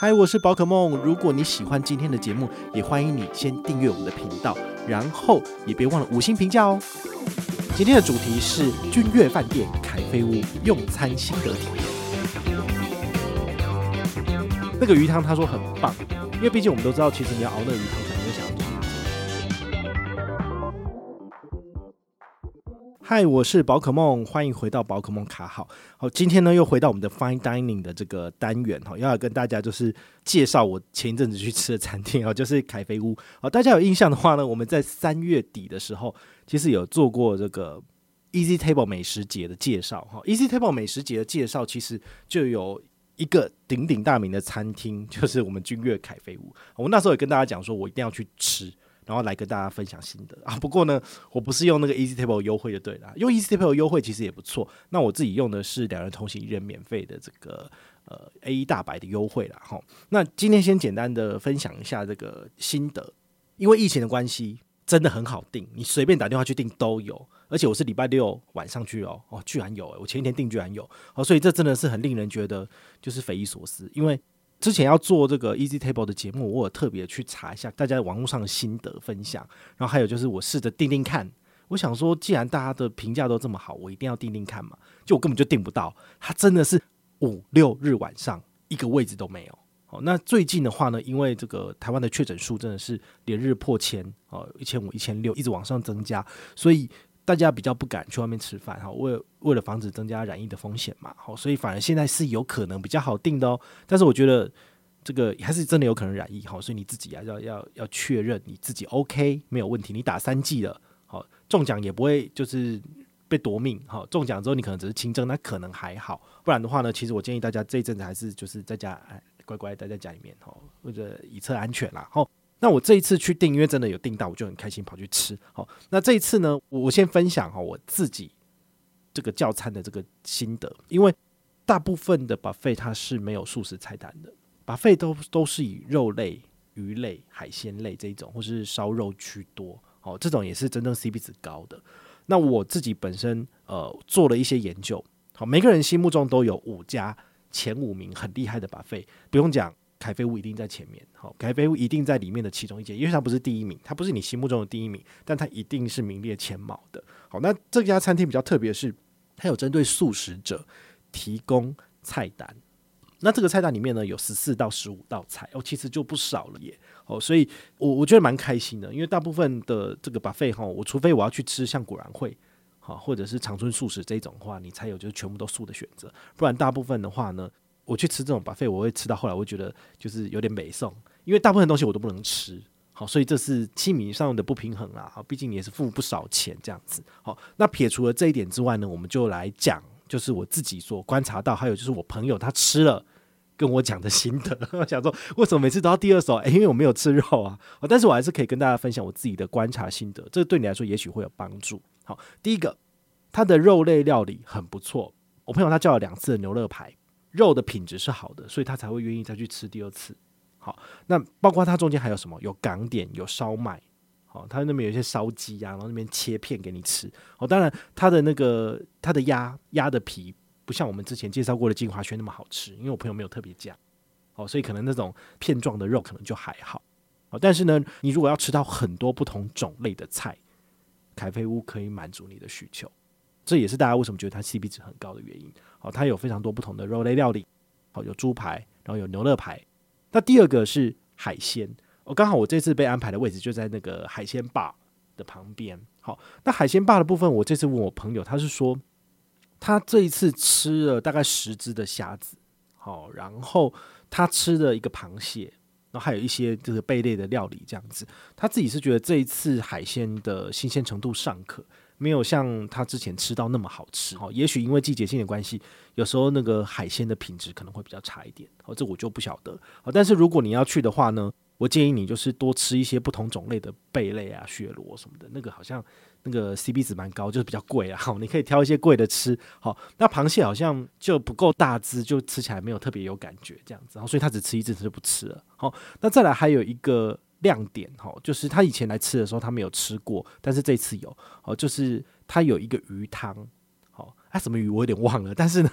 嗨，我是宝可梦。如果你喜欢今天的节目，也欢迎你先订阅我们的频道，然后也别忘了五星评价哦。今天的主题是君悦饭店凯菲屋用餐心得体验。那个鱼汤他说很棒，因为毕竟我们都知道，其实你要熬那个鱼汤。嗨，我是宝可梦，欢迎回到宝可梦卡好。好，今天呢又回到我们的 Fine Dining 的这个单元哈，要跟大家就是介绍我前一阵子去吃的餐厅啊，就是凯菲屋。好，大家有印象的话呢，我们在三月底的时候，其实有做过这个 Easy Table 美食节的介绍哈。Easy Table 美食节的介绍其实就有一个鼎鼎大名的餐厅，就是我们君悦凯菲屋。我那时候也跟大家讲说，我一定要去吃。然后来跟大家分享心得 啊！不过呢，我不是用那个 Easy Table 优惠就对了，用 Easy Table 优惠其实也不错。那我自己用的是两人同行一人免费的这个呃 A 大白的优惠啦。哈。那今天先简单的分享一下这个心得，因为疫情的关系，真的很好订，你随便打电话去订都有。而且我是礼拜六晚上去哦，哦，居然有，我前一天订居然有，哦，所以这真的是很令人觉得就是匪夷所思，因为。之前要做这个 Easy Table 的节目，我有特别去查一下大家网络上的心得分享，然后还有就是我试着订订看。我想说，既然大家的评价都这么好，我一定要订订看嘛。就我根本就订不到，它真的是五六日晚上一个位置都没有。哦，那最近的话呢，因为这个台湾的确诊数真的是连日破千哦，一千五、一千六一直往上增加，所以。大家比较不敢去外面吃饭哈，为为了防止增加染疫的风险嘛，好，所以反而现在是有可能比较好订的哦。但是我觉得这个还是真的有可能染疫哈，所以你自己啊要要要确认你自己 OK 没有问题，你打三剂了，好，中奖也不会就是被夺命哈。中奖之后你可能只是轻症，那可能还好，不然的话呢，其实我建议大家这一阵子还是就是在家乖乖待在家里面哈，或者以策安全啦，好。那我这一次去订，因为真的有订到，我就很开心跑去吃。好，那这一次呢，我先分享哈我自己这个叫餐的这个心得，因为大部分的 buffet 它是没有素食菜单的，buffet 都都是以肉类、鱼类、海鲜类这一种或是烧肉居多。好，这种也是真正 CP 值高的。那我自己本身呃做了一些研究，好，每个人心目中都有五家前五名很厉害的 buffet，不用讲。凯菲屋一定在前面，好，凯菲屋一定在里面的其中一间，因为它不是第一名，它不是你心目中的第一名，但它一定是名列前茅的。好，那这家餐厅比较特别的是，它有针对素食者提供菜单，那这个菜单里面呢有十四到十五道菜哦，其实就不少了耶。哦，所以我我觉得蛮开心的，因为大部分的这个 buffet 哈，我除非我要去吃像果然会，好，或者是长春素食这种的话，你才有就是全部都素的选择，不然大部分的话呢。我去吃这种白费我会吃到后来，我会觉得就是有点美送，因为大部分东西我都不能吃，好，所以这是心理上的不平衡啦。好，毕竟你也是付不少钱这样子。好，那撇除了这一点之外呢，我们就来讲，就是我自己所观察到，还有就是我朋友他吃了跟我讲的心得。我想说，为什么每次都要第二手？诶，因为我没有吃肉啊。但是我还是可以跟大家分享我自己的观察心得，这对你来说也许会有帮助。好，第一个，他的肉类料理很不错。我朋友他叫了两次的牛肋排。肉的品质是好的，所以他才会愿意再去吃第二次。好，那包括它中间还有什么？有港点，有烧麦。好，它那边有一些烧鸡啊，然后那边切片给你吃。哦，当然它的那个它的鸭鸭的皮不像我们之前介绍过的金华轩那么好吃，因为我朋友没有特别讲。哦，所以可能那种片状的肉可能就还好。哦，但是呢，你如果要吃到很多不同种类的菜，凯菲屋可以满足你的需求。这也是大家为什么觉得它 CP 值很高的原因。好，它有非常多不同的肉类料理，好，有猪排，然后有牛肋排。那第二个是海鲜，我刚好我这次被安排的位置就在那个海鲜吧的旁边。好，那海鲜吧的部分，我这次问我朋友，他是说他这一次吃了大概十只的虾子，好，然后他吃了一个螃蟹，然后还有一些就是贝类的料理这样子。他自己是觉得这一次海鲜的新鲜程度尚可。没有像他之前吃到那么好吃哦，也许因为季节性的关系，有时候那个海鲜的品质可能会比较差一点哦，这我就不晓得。但是如果你要去的话呢，我建议你就是多吃一些不同种类的贝类啊、雪螺什么的，那个好像那个 CP 值蛮高，就是比较贵啊。好，你可以挑一些贵的吃。好，那螃蟹好像就不够大只，就吃起来没有特别有感觉这样子，然后所以他只吃一次他就不吃了。好，那再来还有一个。亮点哈，就是他以前来吃的时候他没有吃过，但是这次有哦，就是他有一个鱼汤，好，哎，什么鱼我有点忘了，但是呢，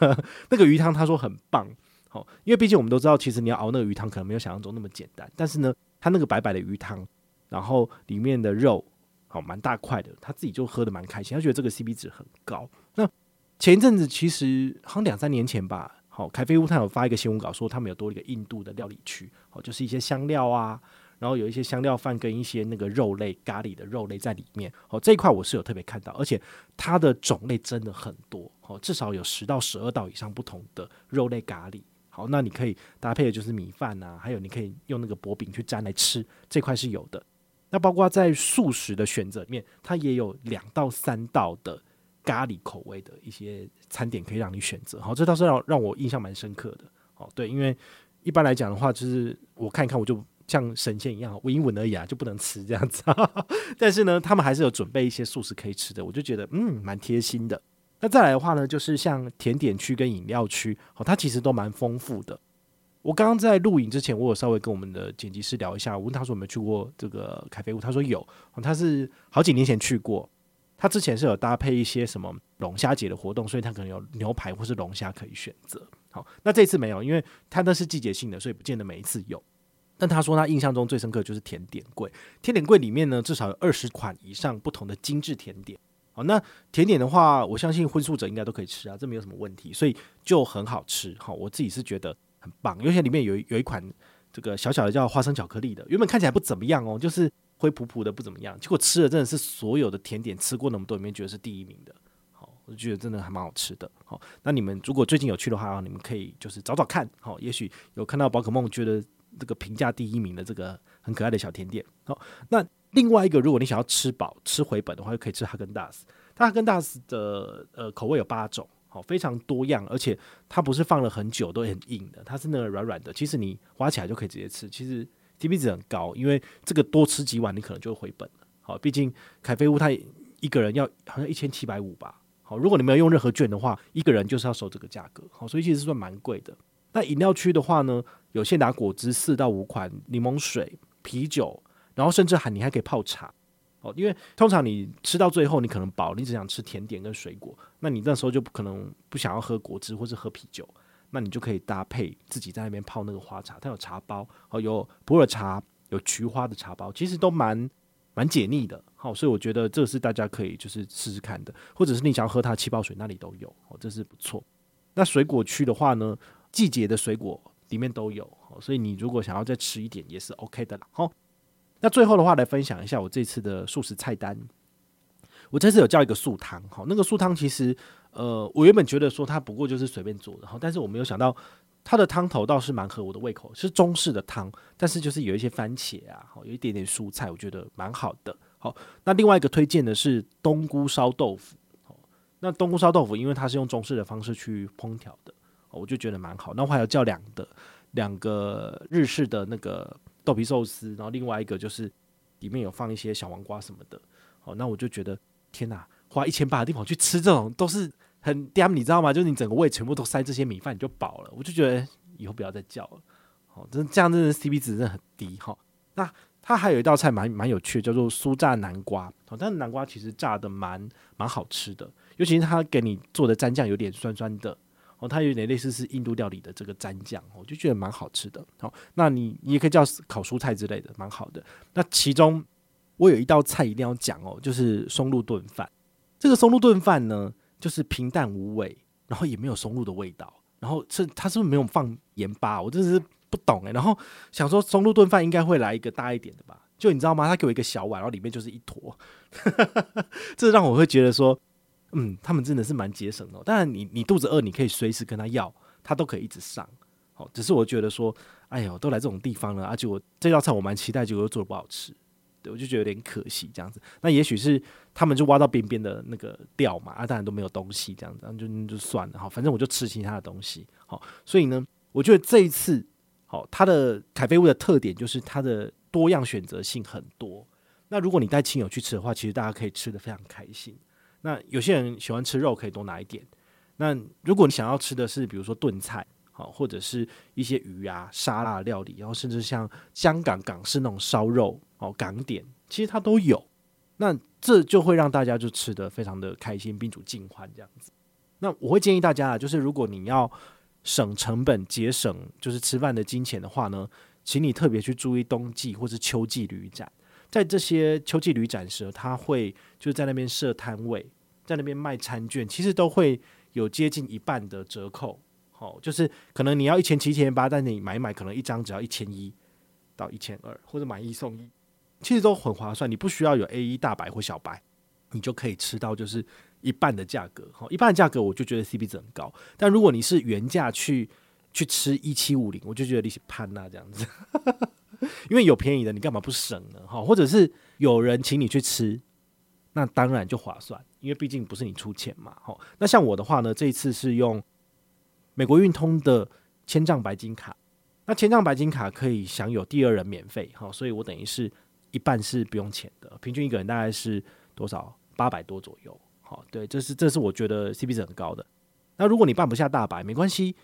那个鱼汤他说很棒，好，因为毕竟我们都知道，其实你要熬那个鱼汤，可能没有想象中那么简单。但是呢，它那个白白的鱼汤，然后里面的肉好蛮大块的，他自己就喝得蛮开心，他觉得这个 CP 值很高。那前一阵子其实好像两三年前吧，好，凯菲屋他有发一个新闻稿说，他们有多一个印度的料理区，好，就是一些香料啊。然后有一些香料饭跟一些那个肉类咖喱的肉类在里面，哦，这一块我是有特别看到，而且它的种类真的很多，哦，至少有十到十二道以上不同的肉类咖喱。好，那你可以搭配的就是米饭啊，还有你可以用那个薄饼去沾来吃，这块是有的。那包括在素食的选择里面，它也有两到三道的咖喱口味的一些餐点可以让你选择。好，这倒是让让我印象蛮深刻的。哦，对，因为一般来讲的话，就是我看一看我就。像神仙一样闻一闻而已啊，就不能吃这样子。但是呢，他们还是有准备一些素食可以吃的，我就觉得嗯，蛮贴心的。那再来的话呢，就是像甜点区跟饮料区，哦，它其实都蛮丰富的。我刚刚在录影之前，我有稍微跟我们的剪辑师聊一下，我问他说有没有去过这个咖啡屋，他说有，他是好几年前去过。他之前是有搭配一些什么龙虾节的活动，所以他可能有牛排或是龙虾可以选择。好，那这次没有，因为他那是季节性的，所以不见得每一次有。但他说他印象中最深刻就是甜点柜，甜点柜里面呢，至少有二十款以上不同的精致甜点。好，那甜点的话，我相信荤素者应该都可以吃啊，这没有什么问题，所以就很好吃。好，我自己是觉得很棒，尤其里面有有一款这个小小的叫花生巧克力的，原本看起来不怎么样哦，就是灰扑扑的不怎么样，结果吃了真的是所有的甜点吃过那么多里面觉得是第一名的。好，我觉得真的还蛮好吃的。好，那你们如果最近有去的话，你们可以就是找找看。好，也许有看到宝可梦觉得。这个评价第一名的这个很可爱的小甜点，好，那另外一个，如果你想要吃饱吃回本的话，就可以吃哈根达斯。它哈根达斯的呃口味有八种，好，非常多样，而且它不是放了很久都很硬的，它是那个软软的，其实你挖起来就可以直接吃。其实 T P 值很高，因为这个多吃几碗你可能就会回本了。好，毕竟凯菲屋它一个人要好像一千七百五吧，好，如果你没有用任何券的话，一个人就是要收这个价格，好，所以其实算蛮贵的。那饮料区的话呢，有现打果汁四到五款，柠檬水、啤酒，然后甚至还你还可以泡茶哦。因为通常你吃到最后，你可能饱，你只想吃甜点跟水果，那你那时候就不可能不想要喝果汁或是喝啤酒，那你就可以搭配自己在那边泡那个花茶，它有茶包哦，有普洱茶，有菊花的茶包，其实都蛮蛮解腻的。好，所以我觉得这是大家可以就是试试看的，或者是你想要喝它气泡水，那里都有哦，这是不错。那水果区的话呢，季节的水果里面都有，所以你如果想要再吃一点也是 OK 的啦。好，那最后的话来分享一下我这次的素食菜单。我这次有叫一个素汤，好，那个素汤其实，呃，我原本觉得说它不过就是随便做的，好，但是我没有想到它的汤头倒是蛮合我的胃口，是中式的汤，但是就是有一些番茄啊，好，有一点点蔬菜，我觉得蛮好的。好，那另外一个推荐的是冬菇烧豆腐，好，那冬菇烧豆腐因为它是用中式的方式去烹调的。我就觉得蛮好，那我还有叫两个两个日式的那个豆皮寿司，然后另外一个就是里面有放一些小黄瓜什么的。哦，那我就觉得天哪，花一千八的地方去吃这种都是很嗲，你知道吗？就是你整个胃全部都塞这些米饭你就饱了，我就觉得以后不要再叫了。哦，真这样真的 CP 值真的很低哈。那它还有一道菜蛮蛮有趣的，叫做酥炸南瓜。哦，但是南瓜其实炸的蛮蛮好吃的，尤其是它给你做的蘸酱有点酸酸的。哦，它有点类似是印度料理的这个蘸酱，我就觉得蛮好吃的。好，那你你也可以叫烤蔬菜之类的，蛮好的。那其中我有一道菜一定要讲哦，就是松露炖饭。这个松露炖饭呢，就是平淡无味，然后也没有松露的味道，然后是它是不是没有放盐巴？我真的是不懂诶。然后想说松露炖饭应该会来一个大一点的吧？就你知道吗？他给我一个小碗，然后里面就是一坨，这让我会觉得说。嗯，他们真的是蛮节省的。当然，你你肚子饿，你可以随时跟他要，他都可以一直上。好，只是我觉得说，哎呦，都来这种地方了，而且我这道菜我蛮期待，结果又做的不好吃，对，我就觉得有点可惜这样子。那也许是他们就挖到边边的那个掉嘛，啊，当然都没有东西这样子，就就算了。好，反正我就吃其他的东西。好，所以呢，我觉得这一次，好，它的凯菲屋的特点就是它的多样选择性很多。那如果你带亲友去吃的话，其实大家可以吃得非常开心。那有些人喜欢吃肉，可以多拿一点。那如果你想要吃的是，比如说炖菜，好，或者是一些鱼啊、沙拉料理，然后甚至像香港港式那种烧肉，哦，港点，其实它都有。那这就会让大家就吃得非常的开心，宾主尽欢这样子。那我会建议大家啊，就是如果你要省成本、节省就是吃饭的金钱的话呢，请你特别去注意冬季或是秋季旅展。在这些秋季旅展时，他会就是在那边设摊位，在那边卖餐券，其实都会有接近一半的折扣。好，就是可能你要一千七、一千八，但你买买可能一张只要一千一到一千二，或者买一送一，其实都很划算。你不需要有 A 一大白或小白，你就可以吃到就是一半的价格。好，一半的价格我就觉得 CP 值很高。但如果你是原价去去吃一七五零，我就觉得你是潘娜这样子，因为有便宜的，你干嘛不省呢？哈，或者是有人请你去吃，那当然就划算，因为毕竟不是你出钱嘛。好，那像我的话呢，这一次是用。美国运通的千帐白金卡，那千帐白金卡可以享有第二人免费，哈，所以我等于是一半是不用钱的，平均一个人大概是多少？八百多左右，好，对，这是这是我觉得 CP 值很高的。那如果你办不下大白，没关系，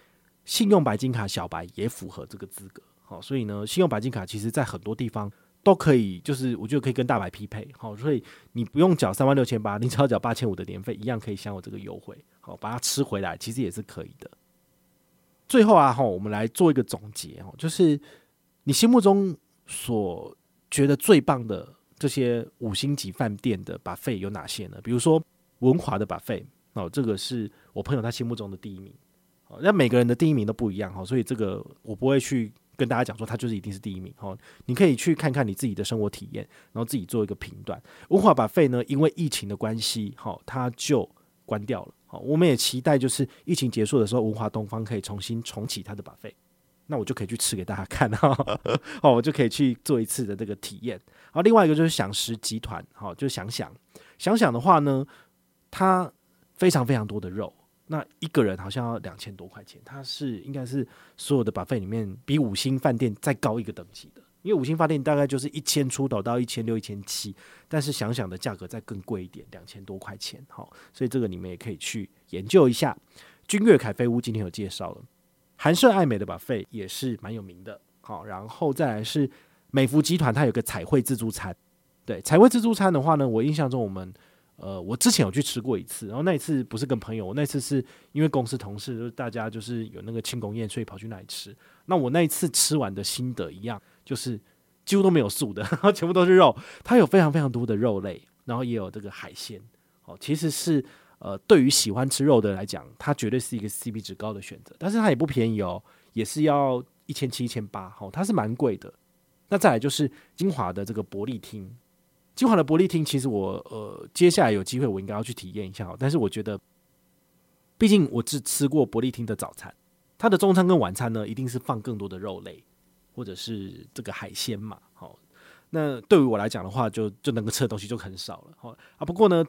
信用白金卡小白也符合这个资格，好，所以呢，信用白金卡其实在很多地方都可以，就是我觉得可以跟大白匹配，好，所以你不用缴三万六千八，你只要缴八千五的年费，一样可以享有这个优惠，好，把它吃回来，其实也是可以的。最后啊，哈，我们来做一个总结哦，就是你心目中所觉得最棒的这些五星级饭店的把费有哪些呢？比如说文华的把费哦，这个是我朋友他心目中的第一名。哦，那每个人的第一名都不一样哈，所以这个我不会去跟大家讲说他就是一定是第一名哦。你可以去看看你自己的生活体验，然后自己做一个评断。文华把费呢，因为疫情的关系，好，它就关掉了。好，我们也期待就是疫情结束的时候，文华东方可以重新重启它的把费那我就可以去吃给大家看哈。哦，我就可以去做一次的这个体验。好，另外一个就是饗食集团，好，就想想想想的话呢，它非常非常多的肉，那一个人好像要两千多块钱，它是应该是所有的把费里面比五星饭店再高一个等级的。因为五星饭店大概就是一千出头到一千六、一千七，但是想想的价格再更贵一点，两千多块钱，好，所以这个你们也可以去研究一下。君悦凯菲屋今天有介绍了，韩舍爱美的把费也是蛮有名的，好，然后再来是美孚集团，它有个彩绘自助餐，对，彩绘自助餐的话呢，我印象中我们。呃，我之前有去吃过一次，然后那一次不是跟朋友，我那次是因为公司同事，就是大家就是有那个庆功宴，所以跑去那里吃。那我那一次吃完的心得一样，就是几乎都没有素的，然后全部都是肉。它有非常非常多的肉类，然后也有这个海鲜。哦，其实是呃，对于喜欢吃肉的来讲，它绝对是一个 CP 值高的选择。但是它也不便宜哦，也是要一千七、一千八，哦，它是蛮贵的。那再来就是金华的这个伯利厅。金华的伯利厅，其实我呃，接下来有机会我应该要去体验一下。但是我觉得，毕竟我只吃过伯利厅的早餐，它的中餐跟晚餐呢，一定是放更多的肉类或者是这个海鲜嘛。好，那对于我来讲的话，就就能够吃的东西就很少了。好啊，不过呢，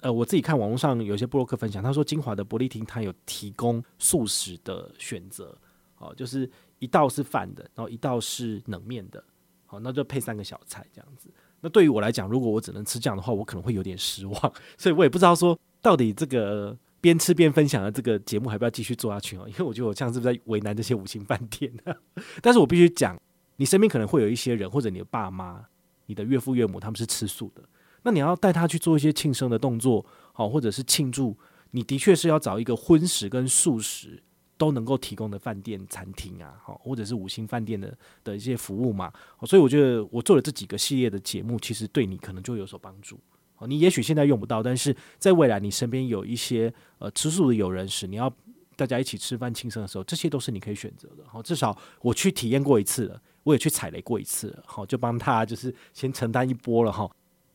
呃，我自己看网络上有些部落客分享，他说金华的伯利厅它有提供素食的选择，好，就是一道是饭的，然后一道是冷面的，好，那就配三个小菜这样子。那对于我来讲，如果我只能吃这样的话，我可能会有点失望，所以我也不知道说到底这个边吃边分享的这个节目还要不要继续做下去哦？因为我觉得我这样是不是在为难这些五星饭店呢？但是我必须讲，你身边可能会有一些人，或者你的爸妈、你的岳父岳母，他们是吃素的，那你要带他去做一些庆生的动作，好，或者是庆祝，你的确是要找一个荤食跟素食。都能够提供的饭店、餐厅啊，好，或者是五星饭店的的一些服务嘛，所以我觉得我做了这几个系列的节目，其实对你可能就有所帮助。你也许现在用不到，但是在未来你身边有一些呃吃素的友人时，你要大家一起吃饭庆生的时候，这些都是你可以选择的。好，至少我去体验过一次了，我也去踩雷过一次，好，就帮他就是先承担一波了哈。